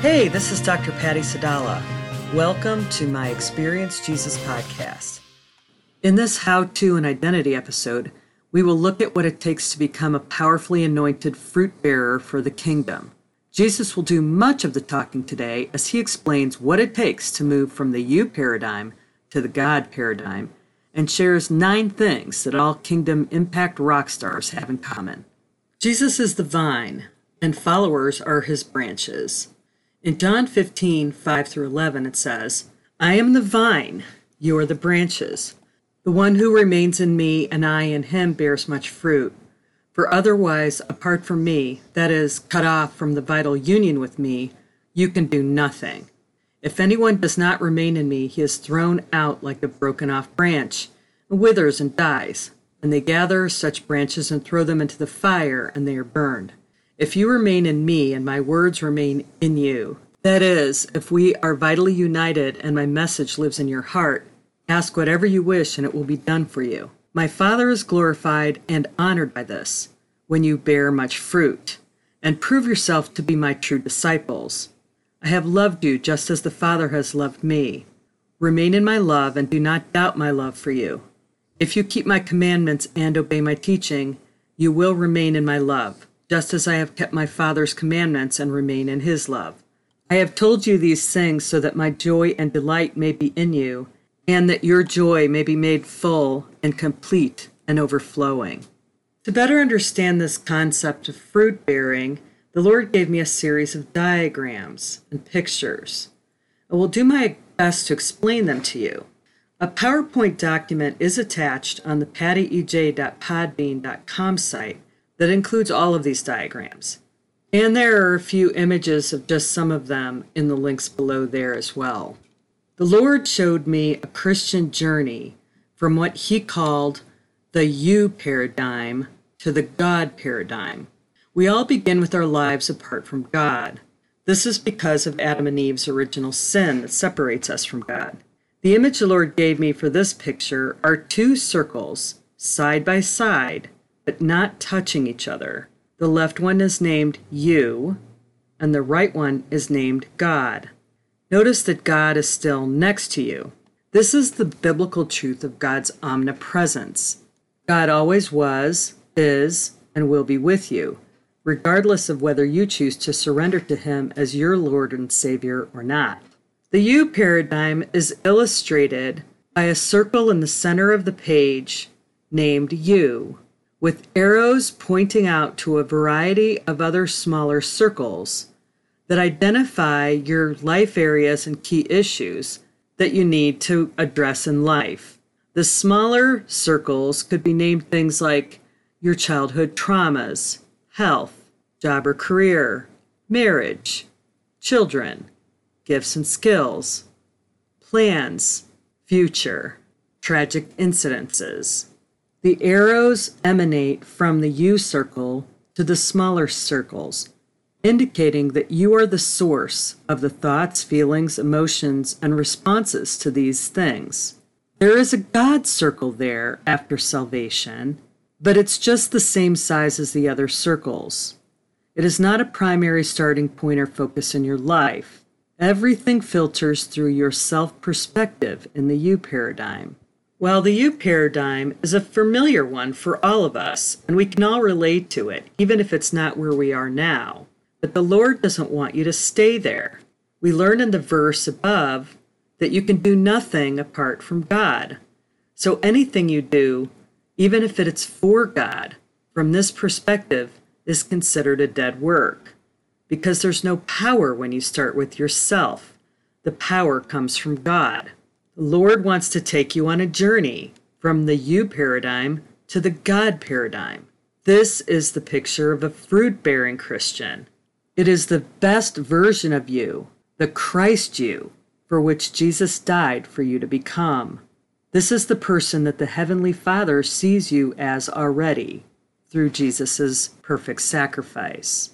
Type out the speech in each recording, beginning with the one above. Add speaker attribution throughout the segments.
Speaker 1: Hey, this is Dr. Patty Sadala. Welcome to my Experience Jesus podcast. In this how to and identity episode, we will look at what it takes to become a powerfully anointed fruit bearer for the kingdom. Jesus will do much of the talking today as he explains what it takes to move from the you paradigm to the God paradigm and shares nine things that all kingdom impact rock stars have in common. Jesus is the vine, and followers are his branches. In John 15, 5 through 11, it says, I am the vine, you are the branches. The one who remains in me and I in him bears much fruit. For otherwise, apart from me, that is, cut off from the vital union with me, you can do nothing. If anyone does not remain in me, he is thrown out like a broken off branch, and withers and dies. And they gather such branches and throw them into the fire, and they are burned. If you remain in me and my words remain in you, that is, if we are vitally united and my message lives in your heart, ask whatever you wish and it will be done for you. My Father is glorified and honored by this, when you bear much fruit, and prove yourself to be my true disciples. I have loved you just as the Father has loved me. Remain in my love and do not doubt my love for you. If you keep my commandments and obey my teaching, you will remain in my love just as I have kept my Father's commandments and remain in his love. I have told you these things so that my joy and delight may be in you, and that your joy may be made full and complete and overflowing. To better understand this concept of fruit bearing, the Lord gave me a series of diagrams and pictures. I will do my best to explain them to you. A PowerPoint document is attached on the pattyej.podbean.com site that includes all of these diagrams. And there are a few images of just some of them in the links below there as well. The Lord showed me a Christian journey from what he called the you paradigm to the God paradigm. We all begin with our lives apart from God. This is because of Adam and Eve's original sin that separates us from God. The image the Lord gave me for this picture are two circles side by side but not touching each other. The left one is named You, and the right one is named God. Notice that God is still next to you. This is the biblical truth of God's omnipresence. God always was, is, and will be with you, regardless of whether you choose to surrender to Him as your Lord and Savior or not. The you paradigm is illustrated by a circle in the center of the page named You with arrows pointing out to a variety of other smaller circles that identify your life areas and key issues that you need to address in life. The smaller circles could be named things like your childhood traumas, health, job or career, marriage, children, gifts and skills, plans, future, tragic incidences. The arrows emanate from the U circle to the smaller circles, indicating that you are the source of the thoughts, feelings, emotions, and responses to these things. There is a God circle there after salvation, but it's just the same size as the other circles. It is not a primary starting point or focus in your life. Everything filters through your self perspective in the U paradigm. Well, the you paradigm is a familiar one for all of us, and we can all relate to it, even if it's not where we are now. But the Lord doesn't want you to stay there. We learn in the verse above that you can do nothing apart from God. So anything you do, even if it's for God, from this perspective, is considered a dead work. Because there's no power when you start with yourself, the power comes from God. The Lord wants to take you on a journey from the you paradigm to the God paradigm. This is the picture of a fruit bearing Christian. It is the best version of you, the Christ you, for which Jesus died for you to become. This is the person that the Heavenly Father sees you as already through Jesus' perfect sacrifice.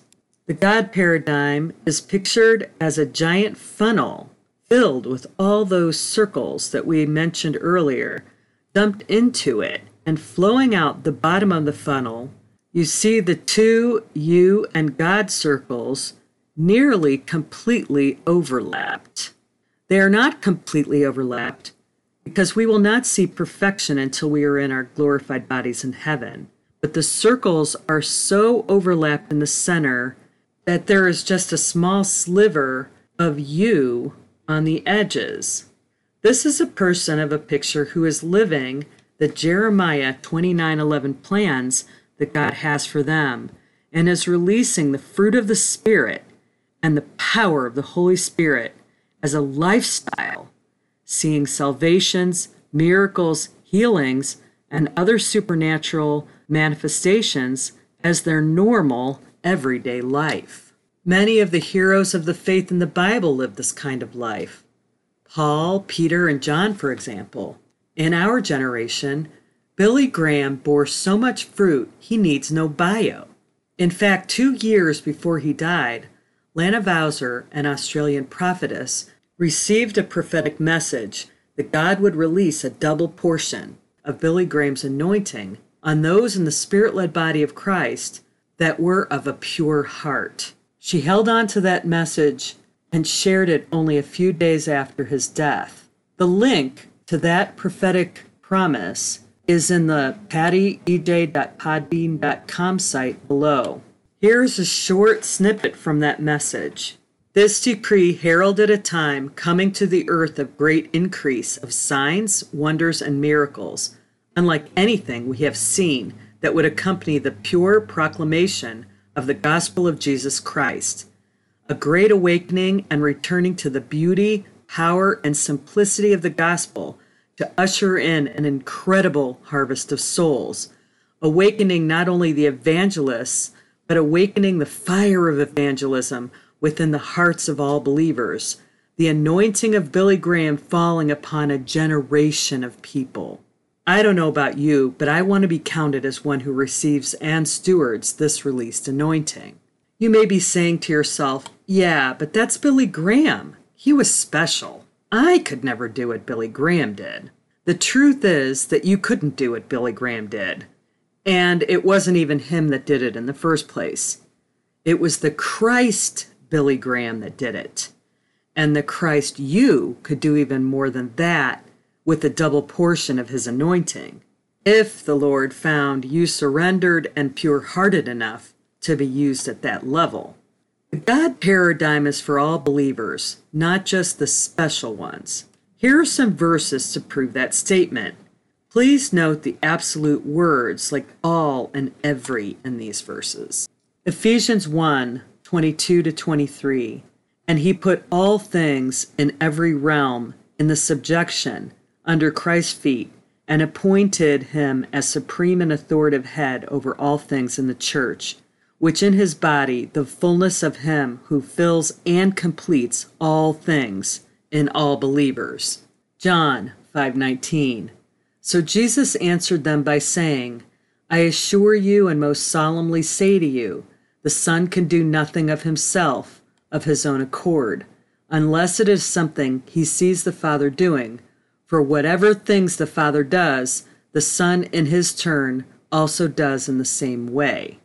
Speaker 1: The God paradigm is pictured as a giant funnel filled with all those circles that we mentioned earlier, dumped into it and flowing out the bottom of the funnel, you see the two you and God circles nearly completely overlapped. They are not completely overlapped because we will not see perfection until we are in our glorified bodies in heaven. But the circles are so overlapped in the center that there is just a small sliver of you on the edges. This is a person of a picture who is living the Jeremiah 29:11 plans that God has for them and is releasing the fruit of the spirit and the power of the Holy Spirit as a lifestyle, seeing salvations, miracles, healings, and other supernatural manifestations as their normal everyday life. Many of the heroes of the faith in the Bible lived this kind of life. Paul, Peter, and John, for example. In our generation, Billy Graham bore so much fruit he needs no bio. In fact, two years before he died, Lana Vawser, an Australian prophetess, received a prophetic message that God would release a double portion of Billy Graham's anointing on those in the spirit led body of Christ that were of a pure heart. She held on to that message and shared it only a few days after his death. The link to that prophetic promise is in the pattyej.podbean.com site below. Here's a short snippet from that message. This decree heralded a time coming to the earth of great increase of signs, wonders, and miracles, unlike anything we have seen that would accompany the pure proclamation of the gospel of Jesus Christ. A great awakening and returning to the beauty, power, and simplicity of the gospel to usher in an incredible harvest of souls, awakening not only the evangelists, but awakening the fire of evangelism within the hearts of all believers, the anointing of Billy Graham falling upon a generation of people. I don't know about you, but I want to be counted as one who receives and stewards this released anointing. You may be saying to yourself, yeah, but that's Billy Graham. He was special. I could never do what Billy Graham did. The truth is that you couldn't do what Billy Graham did. And it wasn't even him that did it in the first place. It was the Christ Billy Graham that did it. And the Christ you could do even more than that with a double portion of his anointing. If the Lord found you surrendered and pure hearted enough to be used at that level. The God paradigm is for all believers, not just the special ones. Here are some verses to prove that statement. Please note the absolute words like all and every in these verses. Ephesians 1 22 to 23. And he put all things in every realm in the subjection under Christ's feet and appointed him as supreme and authoritative head over all things in the church, which in his body the fullness of him who fills and completes all things in all believers. John 5:19. So Jesus answered them by saying, I assure you and most solemnly say to you, the Son can do nothing of himself, of his own accord, unless it is something he sees the Father doing. For whatever things the Father does, the Son in his turn also does in the same way.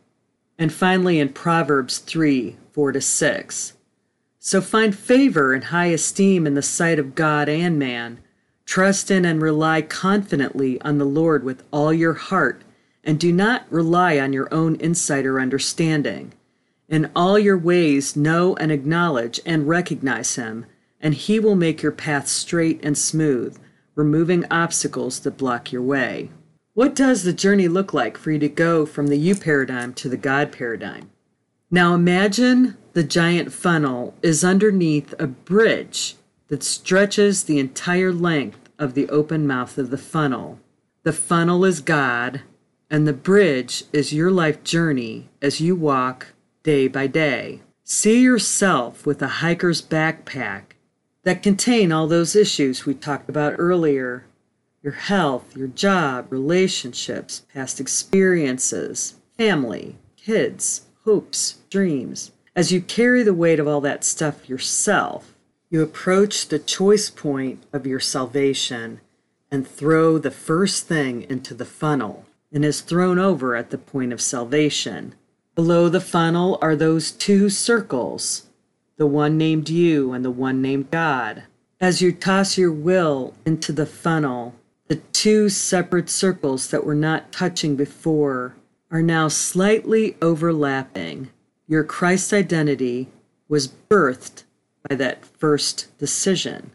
Speaker 1: And finally, in Proverbs 3 4 to 6. So find favor and high esteem in the sight of God and man. Trust in and rely confidently on the Lord with all your heart and do not rely on your own insight or understanding. In all your ways, know and acknowledge and recognize Him, and He will make your path straight and smooth, removing obstacles that block your way. What does the journey look like for you to go from the you paradigm to the God paradigm? Now imagine the giant funnel is underneath a bridge that stretches the entire length of the open mouth of the funnel. The funnel is God, and the bridge is your life journey as you walk day by day. See yourself with a hiker's backpack that contain all those issues we talked about earlier your health, your job, relationships, past experiences, family, kids, hopes, dreams. As you carry the weight of all that stuff yourself, you approach the choice point of your salvation and throw the first thing into the funnel and is thrown over at the point of salvation. Below the funnel are those two circles the one named you and the one named God. As you toss your will into the funnel, the two separate circles that were not touching before are now slightly overlapping. Your Christ identity was birthed by that first decision,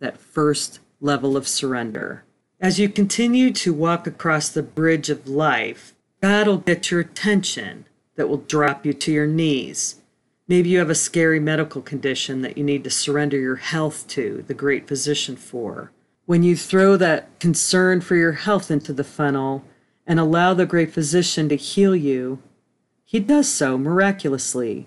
Speaker 1: that first level of surrender. As you continue to walk across the bridge of life, God will get your attention that will drop you to your knees. Maybe you have a scary medical condition that you need to surrender your health to the great physician for. When you throw that concern for your health into the funnel and allow the great physician to heal you, he does so miraculously.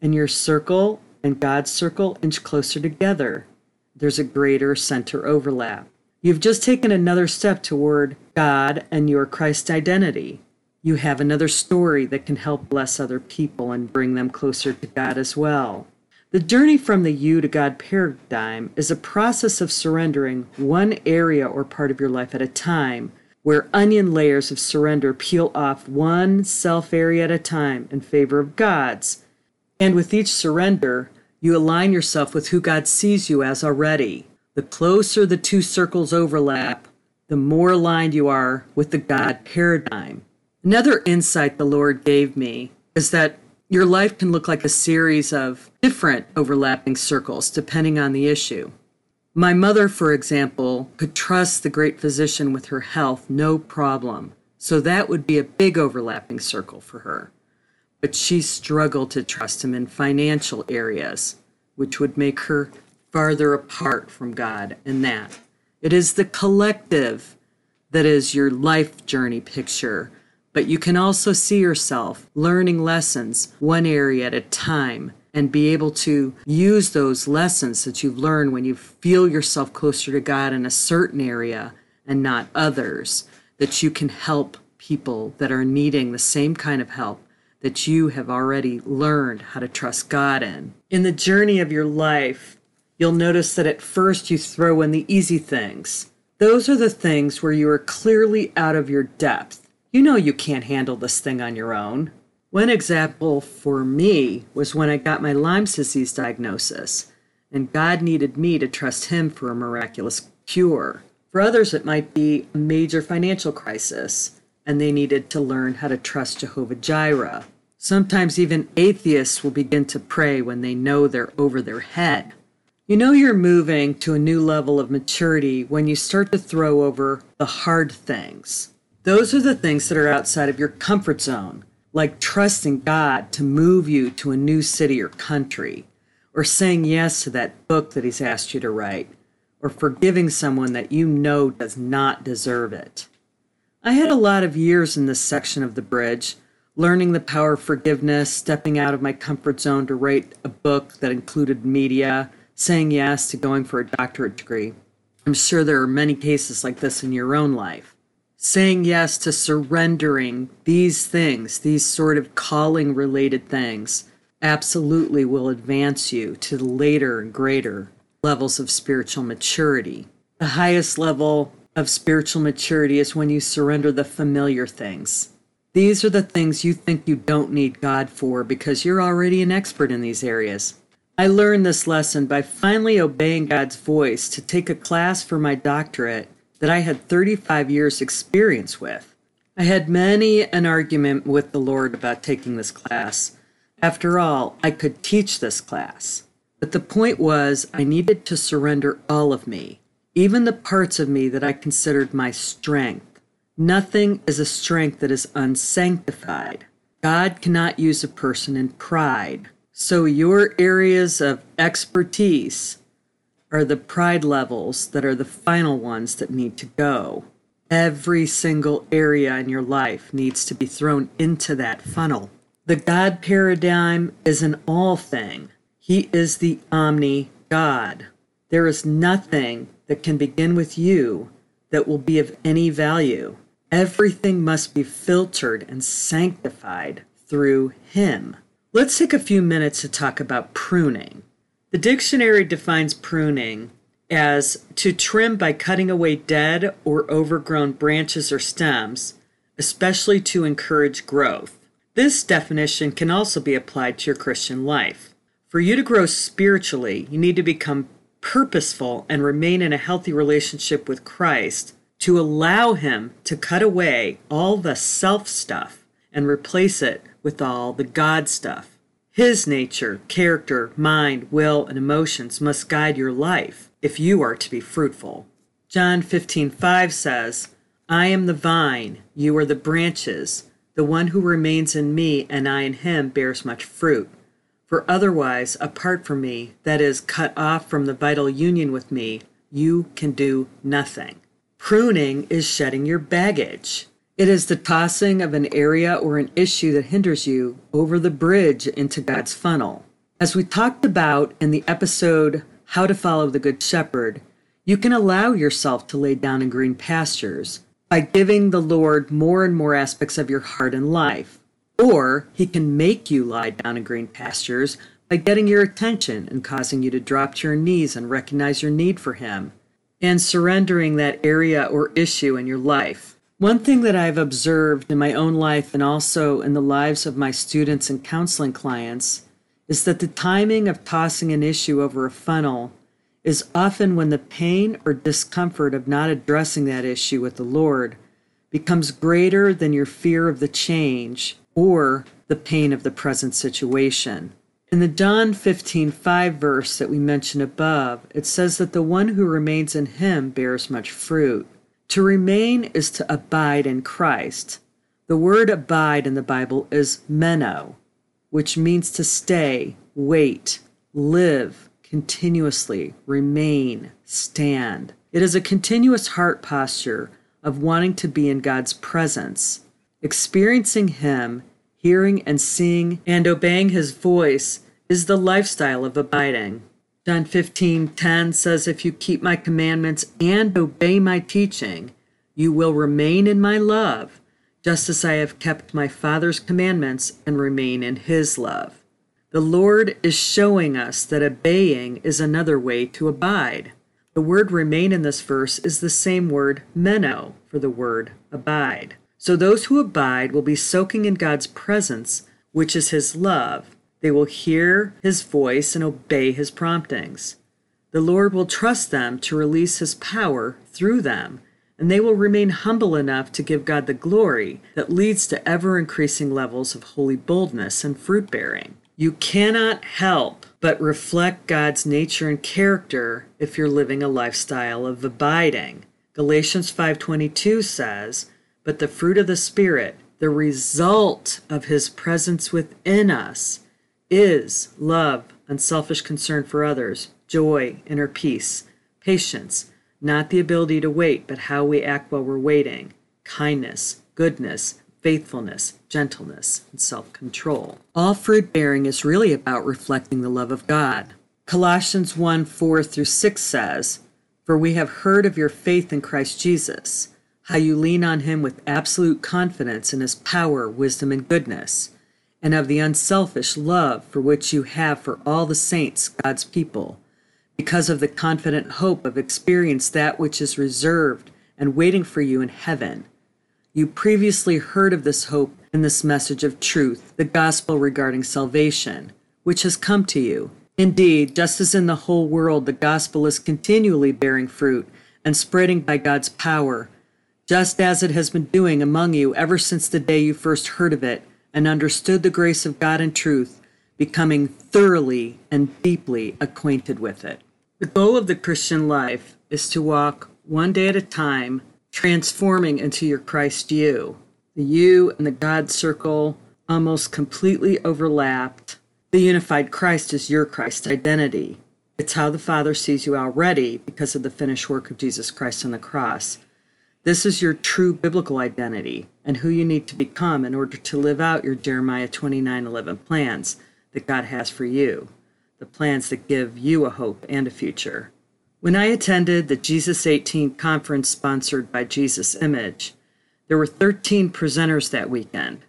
Speaker 1: And your circle and God's circle inch closer together. There's a greater center overlap. You've just taken another step toward God and your Christ identity. You have another story that can help bless other people and bring them closer to God as well. The journey from the you to God paradigm is a process of surrendering one area or part of your life at a time, where onion layers of surrender peel off one self area at a time in favor of God's. And with each surrender, you align yourself with who God sees you as already. The closer the two circles overlap, the more aligned you are with the God paradigm. Another insight the Lord gave me is that your life can look like a series of different overlapping circles depending on the issue. My mother, for example, could trust the great physician with her health no problem, so that would be a big overlapping circle for her. But she struggled to trust him in financial areas, which would make her farther apart from God in that. It is the collective that is your life journey picture, but you can also see yourself learning lessons one area at a time and be able to use those lessons that you've learned when you feel yourself closer to God in a certain area and not others, that you can help people that are needing the same kind of help that you have already learned how to trust God in. In the journey of your life, You'll notice that at first you throw in the easy things. Those are the things where you are clearly out of your depth. You know you can't handle this thing on your own. One example for me was when I got my Lyme's disease diagnosis, and God needed me to trust Him for a miraculous cure. For others, it might be a major financial crisis, and they needed to learn how to trust Jehovah Jireh. Sometimes even atheists will begin to pray when they know they're over their head. You know you're moving to a new level of maturity when you start to throw over the hard things. Those are the things that are outside of your comfort zone, like trusting God to move you to a new city or country, or saying yes to that book that He's asked you to write, or forgiving someone that you know does not deserve it. I had a lot of years in this section of the bridge, learning the power of forgiveness, stepping out of my comfort zone to write a book that included media saying yes to going for a doctorate degree. I'm sure there are many cases like this in your own life. Saying yes to surrendering these things, these sort of calling related things, absolutely will advance you to the later and greater levels of spiritual maturity. The highest level of spiritual maturity is when you surrender the familiar things. These are the things you think you don't need God for because you're already an expert in these areas. I learned this lesson by finally obeying God's voice to take a class for my doctorate that I had 35 years' experience with. I had many an argument with the Lord about taking this class. After all, I could teach this class. But the point was, I needed to surrender all of me, even the parts of me that I considered my strength. Nothing is a strength that is unsanctified. God cannot use a person in pride. So, your areas of expertise are the pride levels that are the final ones that need to go. Every single area in your life needs to be thrown into that funnel. The God paradigm is an all thing, He is the omni God. There is nothing that can begin with you that will be of any value. Everything must be filtered and sanctified through Him. Let's take a few minutes to talk about pruning. The dictionary defines pruning as to trim by cutting away dead or overgrown branches or stems, especially to encourage growth. This definition can also be applied to your Christian life. For you to grow spiritually, you need to become purposeful and remain in a healthy relationship with Christ to allow Him to cut away all the self stuff and replace it with all the God stuff. His nature, character, mind, will, and emotions must guide your life if you are to be fruitful. John 15:5 says, I am the vine, you are the branches. The one who remains in me and I in him bears much fruit. For otherwise, apart from me, that is, cut off from the vital union with me, you can do nothing. Pruning is shedding your baggage. It is the tossing of an area or an issue that hinders you over the bridge into God's funnel. As we talked about in the episode How to Follow the Good Shepherd, you can allow yourself to lay down in green pastures by giving the Lord more and more aspects of your heart and life. Or He can make you lie down in green pastures by getting your attention and causing you to drop to your knees and recognize your need for Him and surrendering that area or issue in your life. One thing that I've observed in my own life and also in the lives of my students and counseling clients is that the timing of tossing an issue over a funnel is often when the pain or discomfort of not addressing that issue with the Lord becomes greater than your fear of the change or the pain of the present situation. In the John 15:5 verse that we mentioned above, it says that the one who remains in him bears much fruit. To remain is to abide in Christ. The word abide in the Bible is meno, which means to stay, wait, live, continuously, remain, stand. It is a continuous heart posture of wanting to be in God's presence, experiencing Him, hearing and seeing and obeying His voice is the lifestyle of abiding. John 15:10 says if you keep my commandments and obey my teaching, you will remain in my love, just as I have kept my Father's commandments and remain in his love. The Lord is showing us that obeying is another way to abide. The word remain in this verse is the same word meno for the word abide. So those who abide will be soaking in God's presence, which is his love, they will hear his voice and obey his promptings. The Lord will trust them to release his power through them, and they will remain humble enough to give God the glory that leads to ever increasing levels of holy boldness and fruit bearing. You cannot help but reflect God's nature and character if you're living a lifestyle of abiding. Galatians 5:22 says, "But the fruit of the spirit, the result of his presence within us, is love, unselfish concern for others, joy, inner peace, patience, not the ability to wait, but how we act while we're waiting, kindness, goodness, faithfulness, gentleness, and self control. All fruit bearing is really about reflecting the love of God. Colossians 1 4 through 6 says, For we have heard of your faith in Christ Jesus, how you lean on him with absolute confidence in his power, wisdom, and goodness and of the unselfish love for which you have for all the saints, God's people, because of the confident hope of experience that which is reserved and waiting for you in heaven. You previously heard of this hope in this message of truth, the gospel regarding salvation, which has come to you. Indeed, just as in the whole world the gospel is continually bearing fruit and spreading by God's power, just as it has been doing among you ever since the day you first heard of it and understood the grace of God and truth, becoming thoroughly and deeply acquainted with it. The goal of the Christian life is to walk one day at a time, transforming into your Christ you. The you and the God circle almost completely overlapped. The unified Christ is your Christ identity. It's how the Father sees you already because of the finished work of Jesus Christ on the cross. This is your true biblical identity and who you need to become in order to live out your Jeremiah 29:11 plans that God has for you, the plans that give you a hope and a future. When I attended the Jesus 18 conference sponsored by Jesus Image, there were 13 presenters that weekend,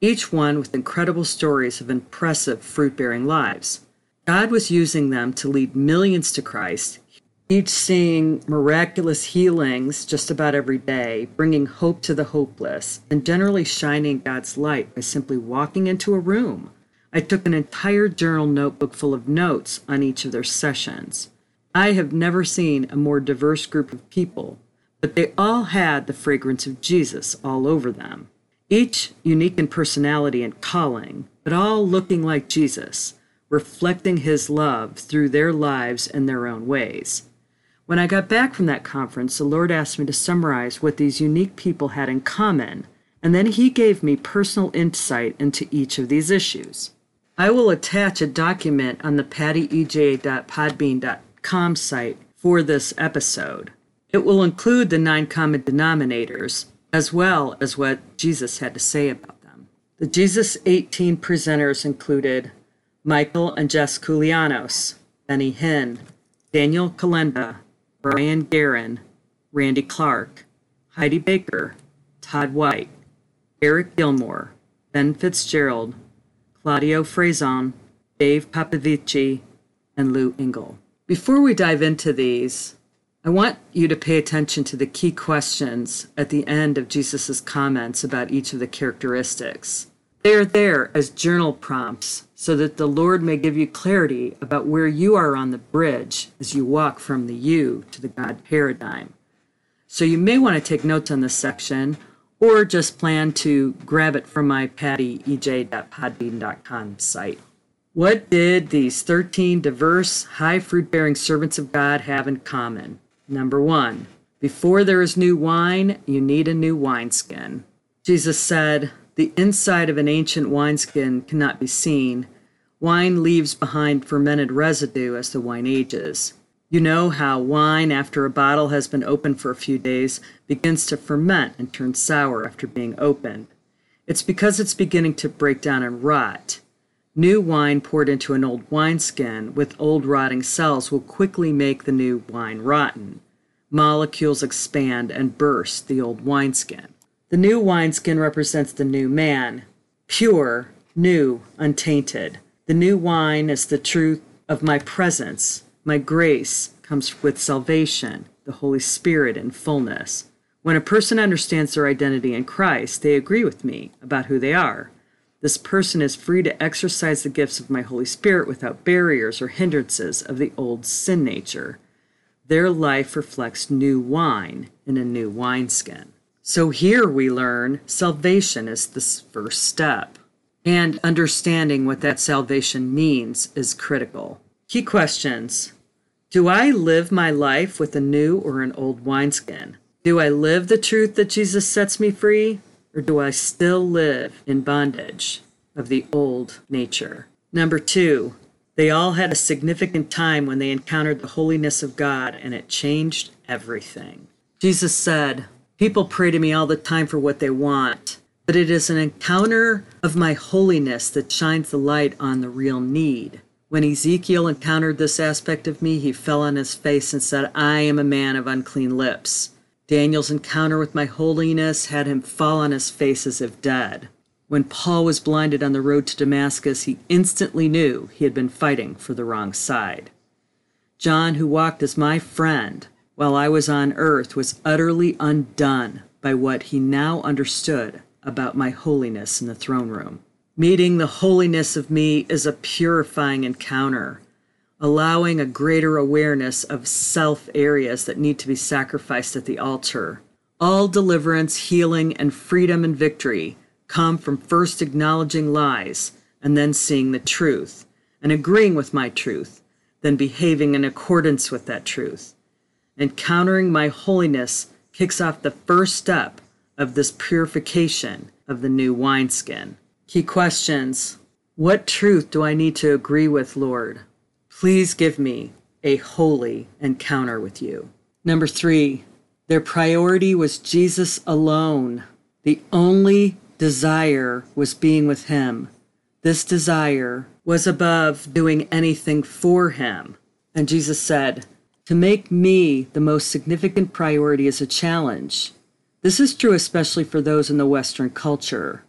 Speaker 1: each one with incredible stories of impressive fruit bearing lives. God was using them to lead millions to Christ each seeing miraculous healings just about every day, bringing hope to the hopeless, and generally shining God's light by simply walking into a room I took an entire journal notebook full of notes on each of their sessions. I have never seen a more diverse group of people, but they all had the fragrance of Jesus all over them. Each unique in personality and calling, but all looking like Jesus, reflecting his love through their lives and their own ways. When I got back from that conference, the Lord asked me to summarize what these unique people had in common, and then He gave me personal insight into each of these issues. I will attach a document on the pattyej.podbean.com site for this episode. It will include the nine common denominators, as well as what Jesus had to say about them. The Jesus 18 presenters included Michael and Jess Koulianos, Benny Hinn, Daniel Kolenda, Brian Guerin, Randy Clark, Heidi Baker, Todd White, Eric Gilmore, Ben Fitzgerald, Claudio Freidzon, Dave Papavici, and Lou Engle. Before we dive into these, I want you to pay attention to the key questions at the end of Jesus' comments about each of the characteristics. They are there as journal prompts so that the Lord may give you clarity about where you are on the bridge as you walk from the you to the God paradigm. So you may want to take notes on this section or just plan to grab it from my pattyej.podbean.com site. What did these 13 diverse, high fruit bearing servants of God have in common? Number one, before there is new wine, you need a new wineskin. Jesus said, The inside of an ancient wineskin cannot be seen. Wine leaves behind fermented residue as the wine ages. You know how wine, after a bottle has been open for a few days, begins to ferment and turn sour after being opened. It's because it's beginning to break down and rot. New wine poured into an old wineskin with old rotting cells will quickly make the new wine rotten. Molecules expand and burst the old wineskin. The new wineskin represents the new man, pure, new, untainted. The new wine is the truth of my presence my grace comes with salvation, the Holy Spirit in fullness. When a person understands their identity in Christ, they agree with me about who they are. This person is free to exercise the gifts of my Holy Spirit without barriers or hindrances of the old sin nature. Their life reflects new wine in a new wineskin. So here we learn salvation is the first step. And understanding what that salvation means is critical. Key questions do I live my life with a new or an old wineskin? Do I live the truth that Jesus sets me free, or do I still live in bondage of the old nature? Number two, they all had a significant time when they encountered the holiness of God, and it changed everything. Jesus said, People pray to me all the time for what they want, but it is an encounter of my holiness that shines the light on the real need. When Ezekiel encountered this aspect of me, he fell on his face and said, I am a man of unclean lips. Daniel's encounter with my holiness had him fall on his face as if dead. When Paul was blinded on the road to Damascus, he instantly knew he had been fighting for the wrong side. John, who walked as my friend while I was on earth, was utterly undone by what he now understood about my holiness in the throne room. Meeting the holiness of me is a purifying encounter, allowing a greater awareness of self areas that need to be sacrificed at the altar. All deliverance, healing, and freedom and victory come from first acknowledging lies and then seeing the truth and agreeing with my truth, then behaving in accordance with that truth. Encountering my holiness kicks off the first step of this purification of the new wineskin. Key questions What truth do I need to agree with, Lord? Please give me a holy encounter with you. Number three, their priority was Jesus alone. The only desire was being with Him. This desire was above doing anything for Him. And Jesus said, To make me the most significant priority is a challenge. This is true especially for those in the Western culture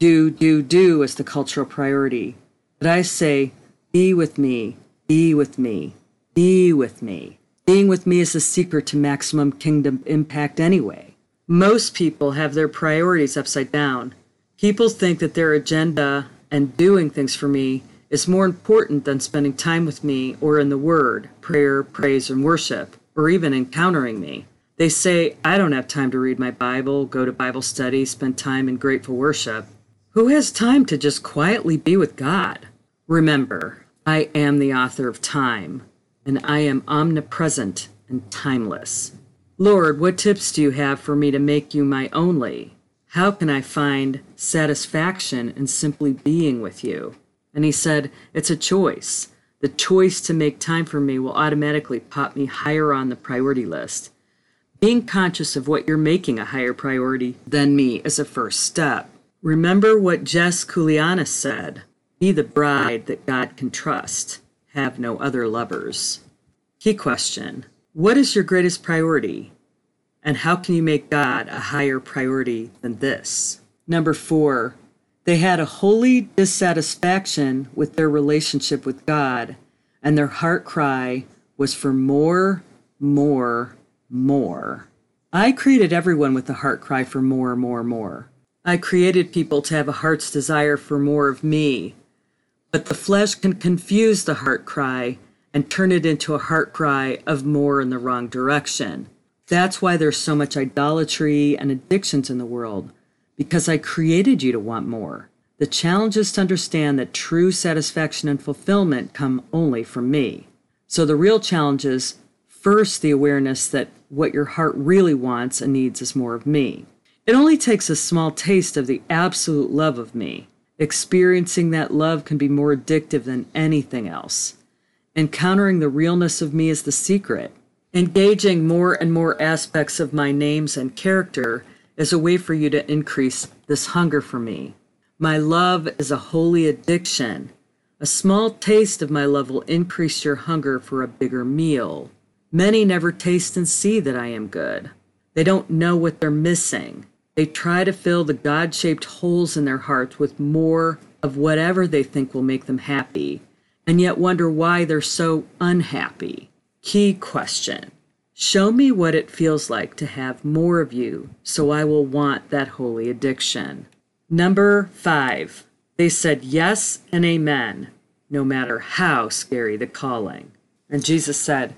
Speaker 1: do, do, do is the cultural priority. But I say, be with me, be with me, be with me. Being with me is the secret to maximum kingdom impact anyway. Most people have their priorities upside down. People think that their agenda and doing things for me is more important than spending time with me or in the Word, prayer, praise, and worship, or even encountering me. They say, I don't have time to read my Bible, go to Bible study, spend time in grateful worship. Who has time to just quietly be with God? Remember, I am the author of time, and I am omnipresent and timeless. Lord, what tips do you have for me to make you my only? How can I find satisfaction in simply being with you? And he said, It's a choice. The choice to make time for me will automatically pop me higher on the priority list. Being conscious of what you're making a higher priority than me is a first step. Remember what Jess Koulianos said Be the bride that God can trust, have no other lovers. Key question What is your greatest priority? And how can you make God a higher priority than this? Number four, they had a holy dissatisfaction with their relationship with God, and their heart cry was for more, more, more. I created everyone with a heart cry for more, more, more. I created people to have a heart's desire for more of me. But the flesh can confuse the heart cry and turn it into a heart cry of more in the wrong direction. That's why there's so much idolatry and addictions in the world because I created you to want more. The challenge is to understand that true satisfaction and fulfillment come only from me. So the real challenge is first the awareness that what your heart really wants and needs is more of me. It only takes a small taste of the absolute love of me. Experiencing that love can be more addictive than anything else. Encountering the realness of me is the secret. Engaging more and more aspects of my names and character is a way for you to increase this hunger for me. My love is a holy addiction. A small taste of my love will increase your hunger for a bigger meal. Many never taste and see that I am good. They don't know what they're missing. They try to fill the God shaped holes in their hearts with more of whatever they think will make them happy, and yet wonder why they're so unhappy. Key question Show me what it feels like to have more of you, so I will want that holy addiction. Number five, they said yes and amen, no matter how scary the calling. And Jesus said,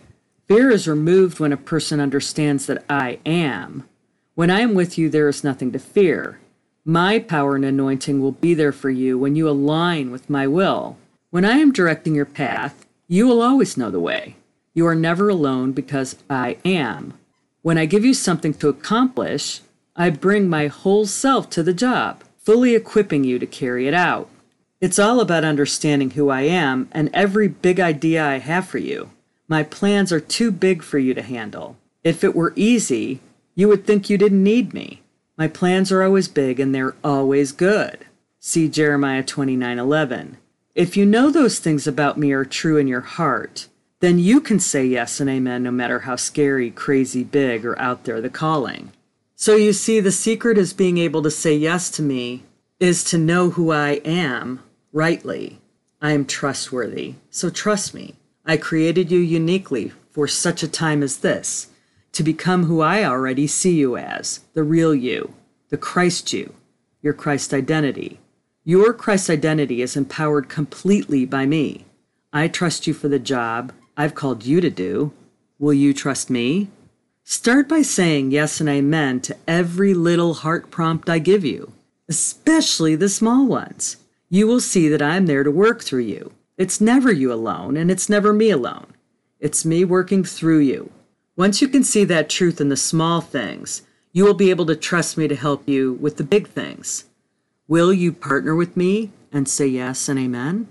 Speaker 1: Fear is removed when a person understands that I am. When I am with you, there is nothing to fear. My power and anointing will be there for you when you align with my will. When I am directing your path, you will always know the way. You are never alone because I am. When I give you something to accomplish, I bring my whole self to the job, fully equipping you to carry it out. It's all about understanding who I am and every big idea I have for you. My plans are too big for you to handle. If it were easy, you would think you didn't need me. My plans are always big and they're always good. See Jeremiah 29:11. If you know those things about me are true in your heart, then you can say yes and amen no matter how scary, crazy, big, or out there the calling. So you see, the secret is being able to say yes to me is to know who I am rightly. I am trustworthy, so trust me. I created you uniquely for such a time as this, to become who I already see you as the real you, the Christ you, your Christ identity. Your Christ identity is empowered completely by me. I trust you for the job I've called you to do. Will you trust me? Start by saying yes and amen to every little heart prompt I give you, especially the small ones. You will see that I'm there to work through you. It's never you alone, and it's never me alone. It's me working through you. Once you can see that truth in the small things, you will be able to trust me to help you with the big things. Will you partner with me and say yes and amen?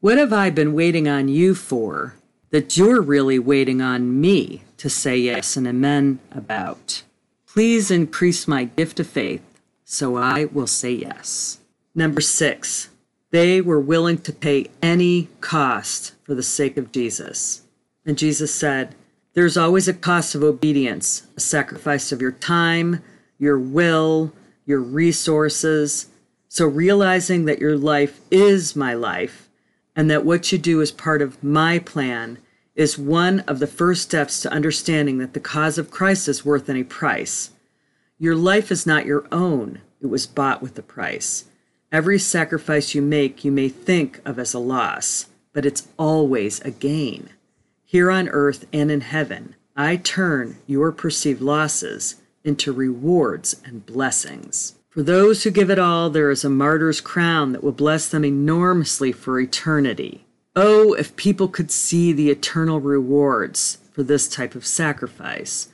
Speaker 1: What have I been waiting on you for that you're really waiting on me to say yes and amen about. Please increase my gift of faith so I will say yes. Number six, they were willing to pay any cost for the sake of Jesus. And Jesus said, There's always a cost of obedience, a sacrifice of your time, your will, your resources. So realizing that your life is my life and that what you do is part of my plan is one of the first steps to understanding that the cause of Christ is worth any price. Your life is not your own, it was bought with a price. Every sacrifice you make, you may think of as a loss, but it's always a gain. Here on earth and in heaven, I turn your perceived losses into rewards and blessings. For those who give it all, there is a martyr's crown that will bless them enormously for eternity. Oh, if people could see the eternal rewards for this type of sacrifice,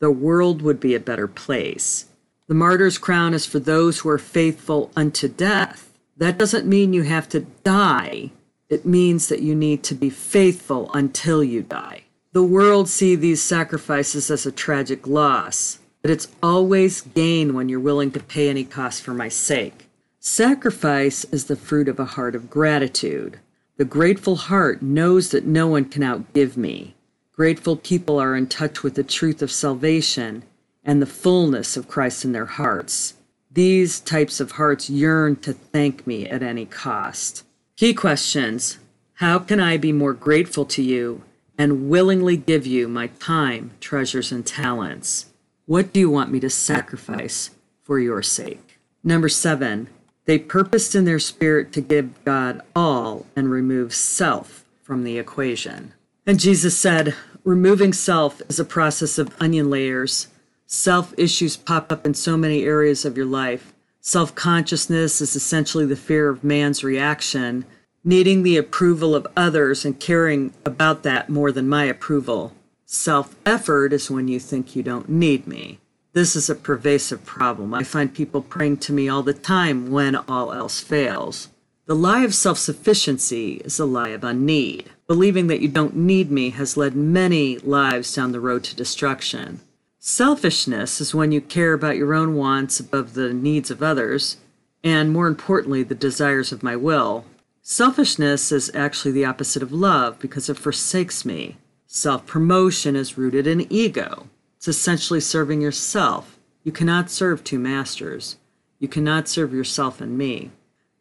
Speaker 1: the world would be a better place. The martyr's crown is for those who are faithful unto death. That doesn't mean you have to die. It means that you need to be faithful until you die. The world see these sacrifices as a tragic loss, but it's always gain when you're willing to pay any cost for my sake. Sacrifice is the fruit of a heart of gratitude. The grateful heart knows that no one can outgive me. Grateful people are in touch with the truth of salvation and the fullness of Christ in their hearts. These types of hearts yearn to thank me at any cost. Key questions How can I be more grateful to you and willingly give you my time, treasures, and talents? What do you want me to sacrifice for your sake? Number seven, they purposed in their spirit to give God all and remove self from the equation. And Jesus said, removing self is a process of onion layers. Self issues pop up in so many areas of your life. Self consciousness is essentially the fear of man's reaction, needing the approval of others and caring about that more than my approval. Self effort is when you think you don't need me. This is a pervasive problem. I find people praying to me all the time when all else fails. The lie of self sufficiency is a lie of unneed. Believing that you don't need me has led many lives down the road to destruction. Selfishness is when you care about your own wants above the needs of others, and more importantly, the desires of my will. Selfishness is actually the opposite of love because it forsakes me. Self promotion is rooted in ego. It's essentially serving yourself. You cannot serve two masters. You cannot serve yourself and me.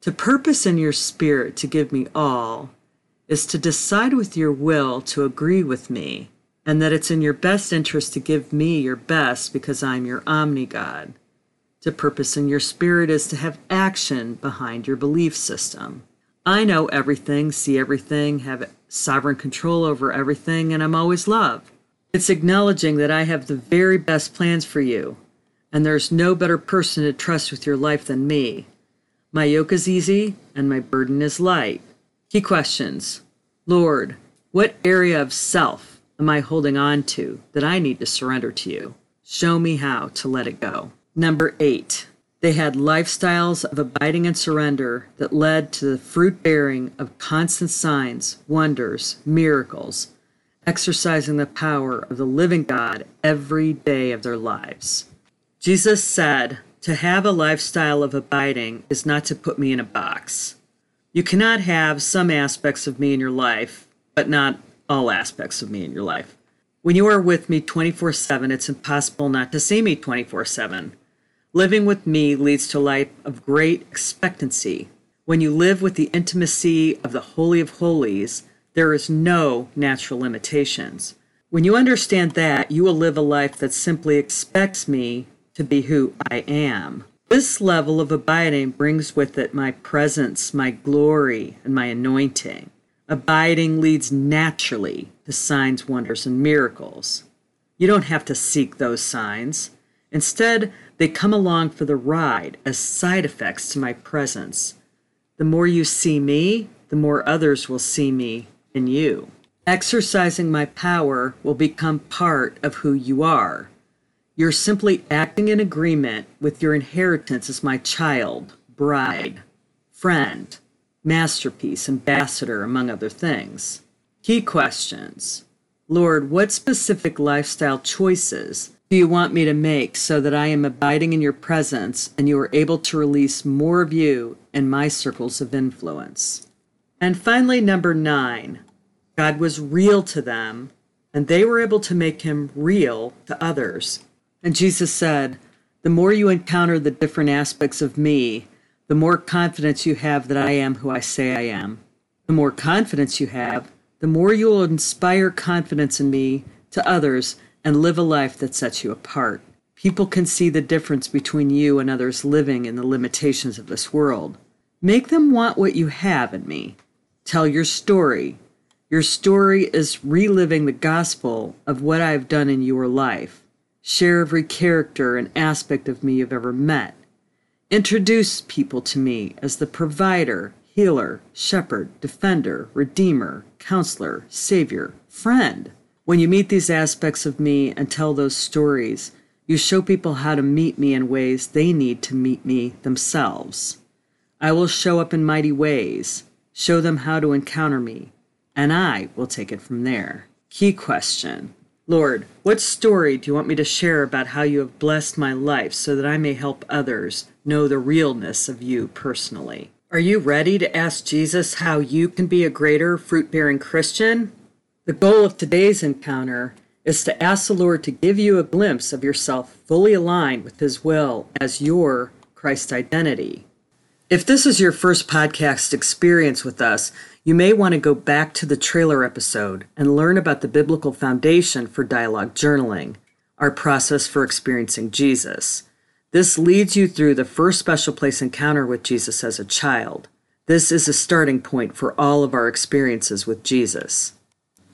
Speaker 1: To purpose in your spirit to give me all is to decide with your will to agree with me, and that it's in your best interest to give me your best because I'm your omni God. To purpose in your spirit is to have action behind your belief system. I know everything, see everything, have sovereign control over everything, and I'm always loved. It's acknowledging that I have the very best plans for you, and there's no better person to trust with your life than me. My yoke is easy, and my burden is light. Key questions Lord, what area of self am I holding on to that I need to surrender to you? Show me how to let it go. Number eight, they had lifestyles of abiding and surrender that led to the fruit bearing of constant signs, wonders, miracles, exercising the power of the living God every day of their lives. Jesus said, To have a lifestyle of abiding is not to put me in a box. You cannot have some aspects of me in your life, but not all aspects of me in your life. When you are with me 24 7, it's impossible not to see me 24 7. Living with me leads to a life of great expectancy. When you live with the intimacy of the Holy of Holies, there is no natural limitations. When you understand that, you will live a life that simply expects me to be who I am. This level of abiding brings with it my presence, my glory, and my anointing. Abiding leads naturally to signs, wonders, and miracles. You don't have to seek those signs. Instead, they come along for the ride as side effects to my presence. The more you see me, the more others will see me in you. Exercising my power will become part of who you are. You're simply acting in agreement with your inheritance as my child, bride, friend, masterpiece, ambassador, among other things. Key questions Lord, what specific lifestyle choices do you want me to make so that I am abiding in your presence and you are able to release more of you in my circles of influence? And finally, number nine, God was real to them and they were able to make him real to others. And Jesus said, The more you encounter the different aspects of me, the more confidence you have that I am who I say I am. The more confidence you have, the more you will inspire confidence in me to others and live a life that sets you apart. People can see the difference between you and others living in the limitations of this world. Make them want what you have in me. Tell your story. Your story is reliving the gospel of what I have done in your life. Share every character and aspect of me you've ever met. Introduce people to me as the provider, healer, shepherd, defender, redeemer, counselor, savior, friend. When you meet these aspects of me and tell those stories, you show people how to meet me in ways they need to meet me themselves. I will show up in mighty ways, show them how to encounter me, and I will take it from there. Key question Lord, what story do you want me to share about how you have blessed my life so that I may help others know the realness of you personally? Are you ready to ask Jesus how you can be a greater fruit bearing Christian? The goal of today's encounter is to ask the Lord to give you a glimpse of yourself fully aligned with His will as your Christ identity. If this is your first podcast experience with us, you may want to go back to the trailer episode and learn about the biblical foundation for dialogue journaling, our process for experiencing Jesus. This leads you through the first special place encounter with Jesus as a child. This is a starting point for all of our experiences with Jesus.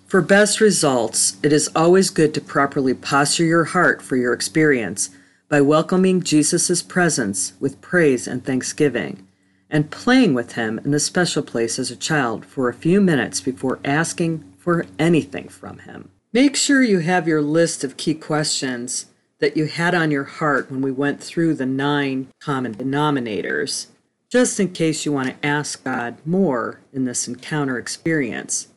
Speaker 1: For best results, it is always good to properly posture your heart for your experience by welcoming Jesus' presence with praise and thanksgiving and playing with him in the special place as a child for a few minutes before asking for anything from him. Make sure you have your list of key questions that you had on your heart when we went through the nine common denominators, just in case you want to ask God more in this encounter experience.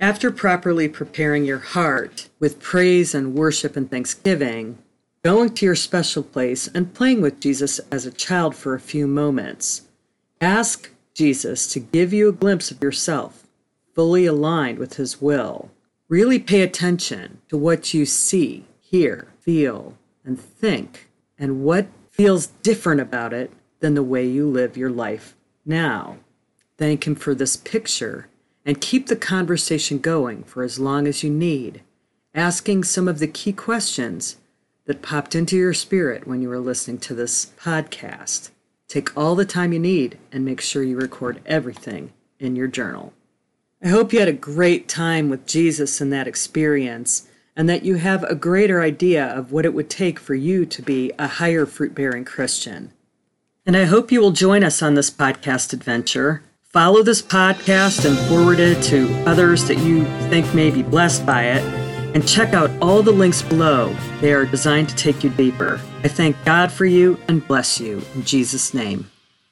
Speaker 1: After properly preparing your heart with praise and worship and thanksgiving, going to your special place and playing with Jesus as a child for a few moments Ask Jesus to give you a glimpse of yourself, fully aligned with His will. Really pay attention to what you see, hear, feel, and think, and what feels different about it than the way you live your life now. Thank Him for this picture and keep the conversation going for as long as you need, asking some of the key questions that popped into your spirit when you were listening to this podcast. Take all the time you need and make sure you record everything in your journal. I hope you had a great time with Jesus in that experience and that you have a greater idea of what it would take for you to be a higher fruit bearing Christian. And I hope you will join us on this podcast adventure. Follow this podcast and forward it to others that you think may be blessed by it. And check out all the links below. They are designed to take you deeper. I thank God for you and bless you in Jesus' name.